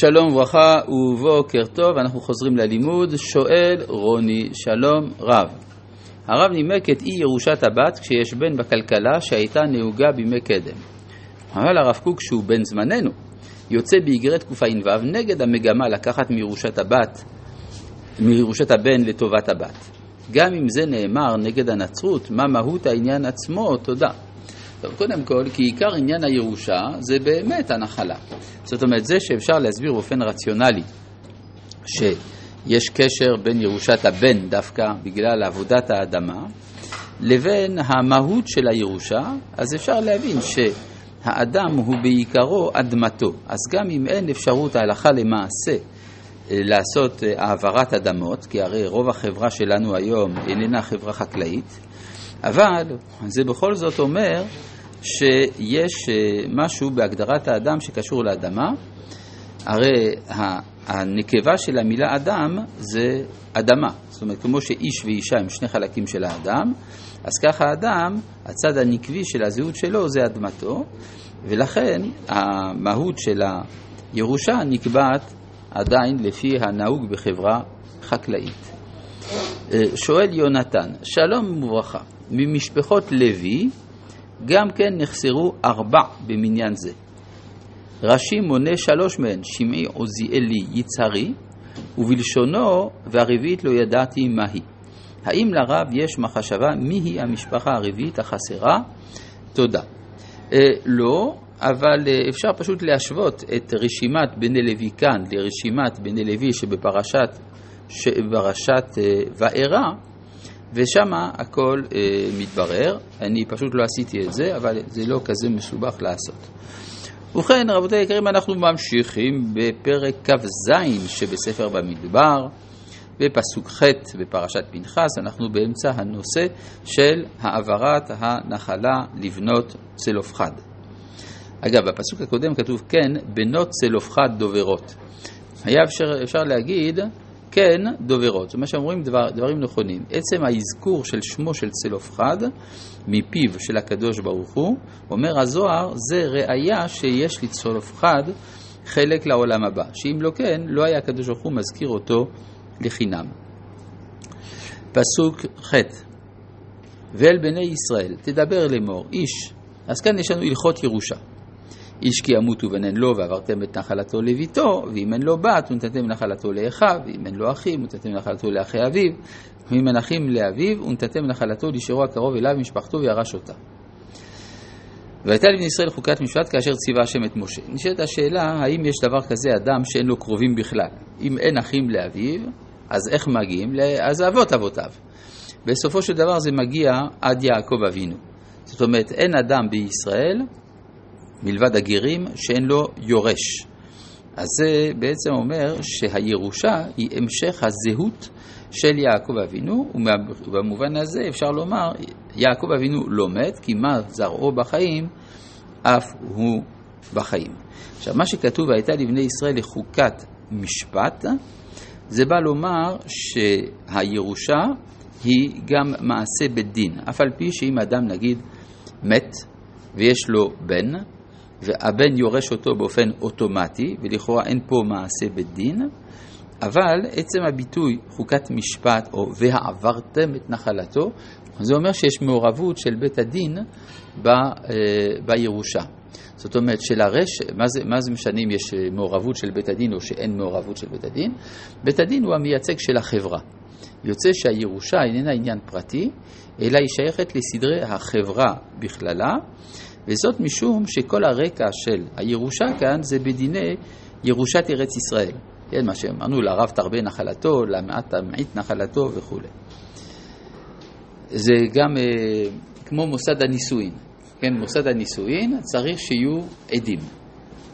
שלום וברכה ובוקר טוב, אנחנו חוזרים ללימוד. שואל רוני, שלום רב. הרב נימק את אי ירושת הבת כשיש בן בכלכלה שהייתה נהוגה בימי קדם. אבל הרב קוק, שהוא בן זמננו, יוצא באיגרת קע"ו נגד המגמה לקחת מירושת הבת, מירושת הבן לטובת הבת. גם אם זה נאמר נגד הנצרות, מה מהות העניין עצמו, תודה. טוב, קודם כל, כי עיקר עניין הירושה זה באמת הנחלה. זאת אומרת, זה שאפשר להסביר באופן רציונלי שיש קשר בין ירושת הבן דווקא בגלל עבודת האדמה, לבין המהות של הירושה, אז אפשר להבין שהאדם הוא בעיקרו אדמתו. אז גם אם אין אפשרות ההלכה למעשה לעשות העברת אדמות, כי הרי רוב החברה שלנו היום איננה חברה חקלאית, אבל זה בכל זאת אומר שיש אה, משהו בהגדרת האדם שקשור לאדמה. הרי הנקבה של המילה אדם זה אדמה. זאת אומרת, כמו שאיש ואישה הם שני חלקים של האדם, אז ככה האדם, הצד הנקבי של הזהות שלו זה אדמתו, ולכן המהות של הירושה נקבעת עדיין לפי הנהוג בחברה חקלאית. אה, שואל יונתן, שלום וברכה. ממשפחות לוי גם כן נחסרו ארבע במניין זה. רש"י מונה שלוש מהן, שמעי עוזיאלי יצהרי, ובלשונו והרביעית לא ידעתי מהי. האם לרב יש מחשבה מיהי המשפחה הרביעית החסרה? תודה. אה, לא, אבל אה, אפשר פשוט להשוות את רשימת בני לוי כאן לרשימת בני לוי שבפרשת, שבפרשת אה, וארא, ושם הכל אה, מתברר. אני פשוט לא עשיתי את זה, אבל זה לא כזה מסובך לעשות. ובכן, רבותיי היקרים, אנחנו ממשיכים בפרק כ"ז שבספר במדבר, בפסוק ח' בפרשת פנחס, אנחנו באמצע הנושא של העברת הנחלה לבנות צלופחד. אגב, בפסוק הקודם כתוב כן, בנות צלופחד דוברות. היה אפשר, אפשר להגיד כן דוברות. זאת אומרת שאומרים דבר, דברים נכונים. עצם האזכור של שמו של צלופחד מפיו של הקדוש ברוך הוא, אומר הזוהר, זה ראיה שיש לצלופחד חלק לעולם הבא. שאם לא כן, לא היה הקדוש ברוך הוא מזכיר אותו לחינם. פסוק ח' ואל בני ישראל תדבר לאמור איש, אז כאן יש לנו הלכות ירושה. איש כי ימות ובנן לו ועברתם את נחלתו לביתו, ואם אין לו בת ונתתם נחלתו לאחיו, ואם אין לו אחים ונתתם נחלתו לאחי אביו, ואם אין אחים לאביו ונתתם נחלתו לשרו הקרוב אליו ומשפחתו וירש אותה. והייתה לבני ישראל חוקת משפט כאשר ציווה השם את משה. נשאלת השאלה, האם יש דבר כזה אדם שאין לו קרובים בכלל? אם אין אחים לאביו, אז איך מגיעים? אז אבות אבותיו. בסופו של דבר זה מגיע עד יעקב אבינו. זאת אומרת, אין אדם בישראל מלבד הגרים, שאין לו יורש. אז זה בעצם אומר שהירושה היא המשך הזהות של יעקב אבינו, ובמובן הזה אפשר לומר, יעקב אבינו לא מת, כי מה זרעו בחיים, אף הוא בחיים. עכשיו, מה שכתוב, הייתה לבני ישראל לחוקת משפט, זה בא לומר שהירושה היא גם מעשה בית דין, אף על פי שאם אדם נגיד מת ויש לו בן, והבן יורש אותו באופן אוטומטי, ולכאורה אין פה מעשה בית דין, אבל עצם הביטוי חוקת משפט, או והעברתם את נחלתו, זה אומר שיש מעורבות של בית הדין ב, אה, בירושה. זאת אומרת שלרש, מה זה, מה זה משנה אם יש מעורבות של בית הדין או שאין מעורבות של בית הדין? בית הדין הוא המייצג של החברה. יוצא שהירושה איננה עניין פרטי, אלא היא שייכת לסדרי החברה בכללה, וזאת משום שכל הרקע של הירושה כאן זה בדיני ירושת ארץ ישראל. כן, מה שאמרנו, לרב תרבה נחלתו, למעט תמעיט נחלתו וכו'. זה גם אה, כמו מוסד הנישואין. כן, מוסד הנישואין צריך שיהיו עדים.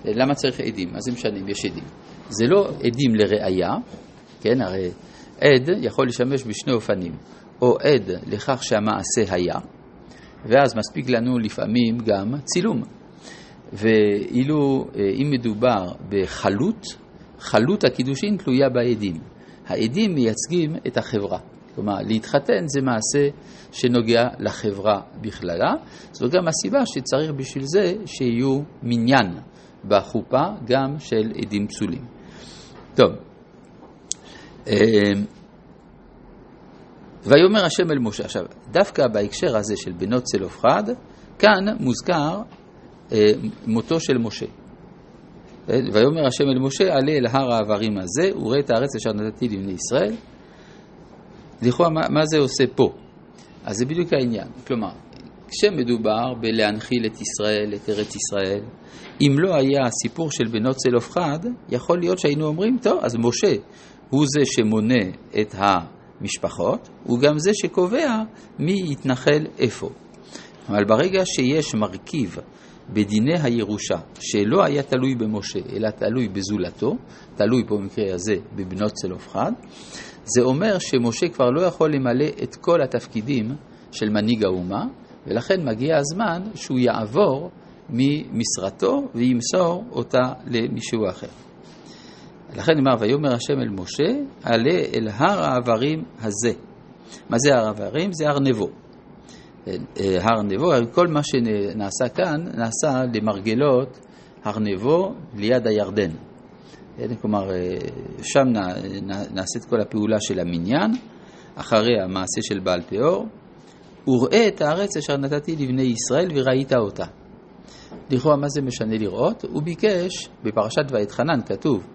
למה צריך עדים? מה זה משנה אם יש עדים? זה לא עדים לראייה, כן, הרי עד יכול לשמש בשני אופנים, או עד לכך שהמעשה היה, ואז מספיק לנו לפעמים גם צילום. ואילו אה, אם מדובר בחלות, חלות הקידושין תלויה בעדים. העדים מייצגים את החברה. כלומר, להתחתן זה מעשה שנוגע לחברה בכללה. זו גם הסיבה שצריך בשביל זה שיהיו מניין. בחופה גם של עדים פסולים. טוב, אה, ויאמר השם אל משה, עכשיו, דווקא בהקשר הזה של בנות צלופחד, כאן מוזכר אה, מותו של משה. ויאמר השם אל משה, עלה אל הר העברים הזה, וראה את הארץ אשר נתתי לבני ישראל. לכאורה, מה, מה זה עושה פה? אז זה בדיוק העניין. כלומר, כשמדובר בלהנחיל את ישראל, את ארץ ישראל, אם לא היה הסיפור של בנות צלופחד, יכול להיות שהיינו אומרים, טוב, אז משה הוא זה שמונה את המשפחות, הוא גם זה שקובע מי יתנחל איפה. אבל ברגע שיש מרכיב בדיני הירושה שלא היה תלוי במשה, אלא תלוי בזולתו, תלוי פה במקרה הזה בבנות צלופחד, זה אומר שמשה כבר לא יכול למלא את כל התפקידים של מנהיג האומה, ולכן מגיע הזמן שהוא יעבור ממשרתו וימסור אותה למישהו אחר. לכן נאמר, ויאמר השם אל משה, עלה אל הר העברים הזה. מה זה הר העברים? זה הר נבו. אה, הר נבו, כל מה שנעשה כאן, נעשה למרגלות הר נבו ליד הירדן. אה, כלומר, אה, שם נעשית כל הפעולה של המניין, אחרי המעשה של בעל פאור, וראה את הארץ אשר נתתי לבני ישראל וראית אותה. לכאורה, מה זה משנה לראות? הוא ביקש, בפרשת ואתחנן כתוב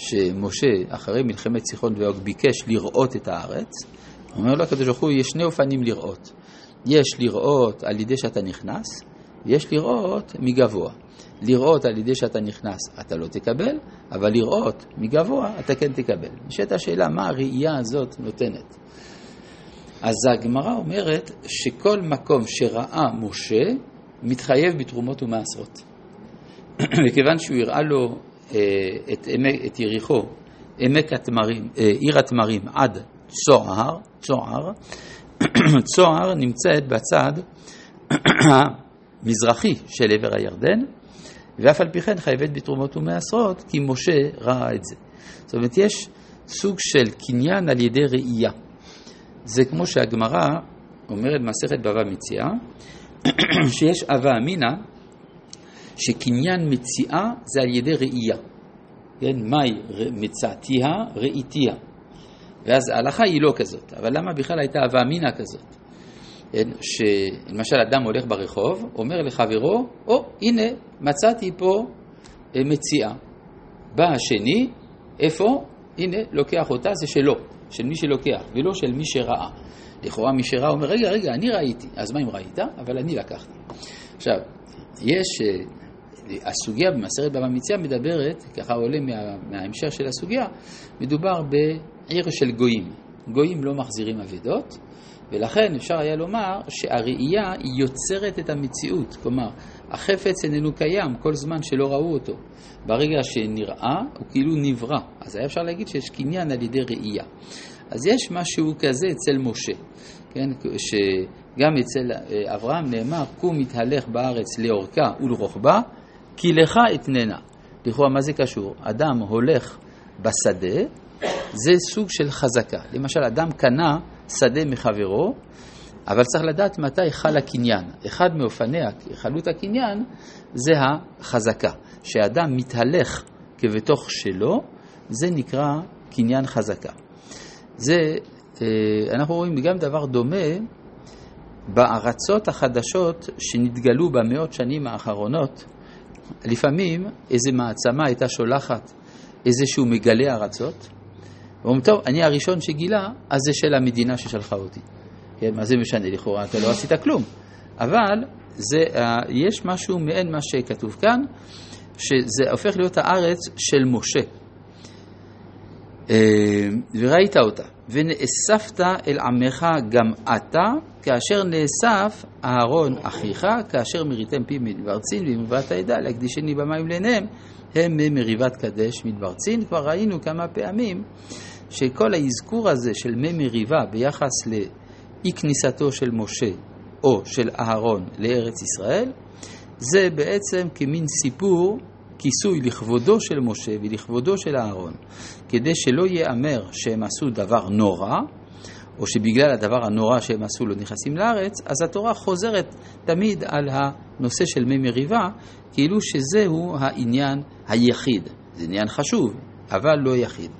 שמשה, אחרי מלחמת סיחון ואוג, ביקש לראות את הארץ. אומר לו הקדוש ברוך הוא, יש שני אופנים לראות. יש לראות על ידי שאתה נכנס, ויש לראות מגבוה. לראות על ידי שאתה נכנס אתה לא תקבל, אבל לראות מגבוה אתה כן תקבל. נשאלת השאלה, מה הראייה הזאת נותנת? אז הגמרא אומרת שכל מקום שראה משה מתחייב בתרומות ומעשרות. וכיוון שהוא הראה לו אה, את, את יריחו, עמק התמרים, אה, עיר התמרים עד צוהר, צוהר, צוהר נמצאת בצד המזרחי של עבר הירדן, ואף על פי כן חייבת בתרומות ומעשרות, כי משה ראה את זה. זאת אומרת, יש סוג של קניין על ידי ראייה. זה כמו שהגמרא אומרת במסכת בבא מציאה, שיש אבה אמינא, שקניין מציאה זה על ידי ראייה. כן, מהי מצאתיה? ראיתיה. ואז ההלכה היא לא כזאת, אבל למה בכלל הייתה אבה אמינא כזאת? כן, שלמשל אדם הולך ברחוב, אומר לחברו, או, oh, הנה, מצאתי פה אה, מציאה. בא השני, איפה? הנה, לוקח אותה, זה שלו. של מי שלוקח, ולא של מי שראה. לכאורה מי שראה אומר, רגע, רגע, אני ראיתי. אז מה אם ראית? אבל אני לקחתי. עכשיו, יש, אה, הסוגיה במסרת בבא מציאה מדברת, ככה עולה מה, מההמשך של הסוגיה, מדובר בעיר של גויים. גויים לא מחזירים אבדות, ולכן אפשר היה לומר שהראייה היא יוצרת את המציאות. כלומר, החפץ איננו קיים כל זמן שלא ראו אותו. ברגע שנראה, הוא כאילו נברא. אז היה אפשר להגיד שיש קניין על ידי ראייה. אז יש משהו כזה אצל משה, כן? שגם אצל אה, אברהם נאמר, קום מתהלך בארץ לאורכה ולרוחבה, כי לך אתננה. לכאורה, מה זה קשור? אדם הולך בשדה, זה סוג של חזקה. למשל, אדם קנה שדה מחברו, אבל צריך לדעת מתי חל הקניין. אחד מאופני חלות הקניין זה החזקה. שאדם מתהלך כבתוך שלו, זה נקרא קניין חזקה. זה, אה, אנחנו רואים גם דבר דומה בארצות החדשות שנתגלו במאות שנים האחרונות. לפעמים איזה מעצמה הייתה שולחת איזשהו מגלה ארצות, ואומרים, טוב, אני הראשון שגילה, אז זה של המדינה ששלחה אותי. כן, מה זה משנה לכאורה? אתה לא עשית כלום. אבל זה, אה, יש משהו מעין מה שכתוב כאן, שזה הופך להיות הארץ של משה. אה, וראית אותה, ונאספת אל עמך גם אתה, כאשר נאסף אהרון אחיך, כאשר מריתם פי מדבר צין ומריבת העדה, להקדישני במים לעיניהם, הם ממריבת קדש מדבר צין. כבר ראינו כמה פעמים שכל האזכור הזה של מי מריבה ביחס לאי כניסתו של משה או של אהרון לארץ ישראל, זה בעצם כמין סיפור, כיסוי לכבודו של משה ולכבודו של אהרון, כדי שלא ייאמר שהם עשו דבר נורא, או שבגלל הדבר הנורא שהם עשו לא נכנסים לארץ, אז התורה חוזרת תמיד על הנושא של מי מריבה, כאילו שזהו העניין היחיד. זה עניין חשוב, אבל לא יחיד.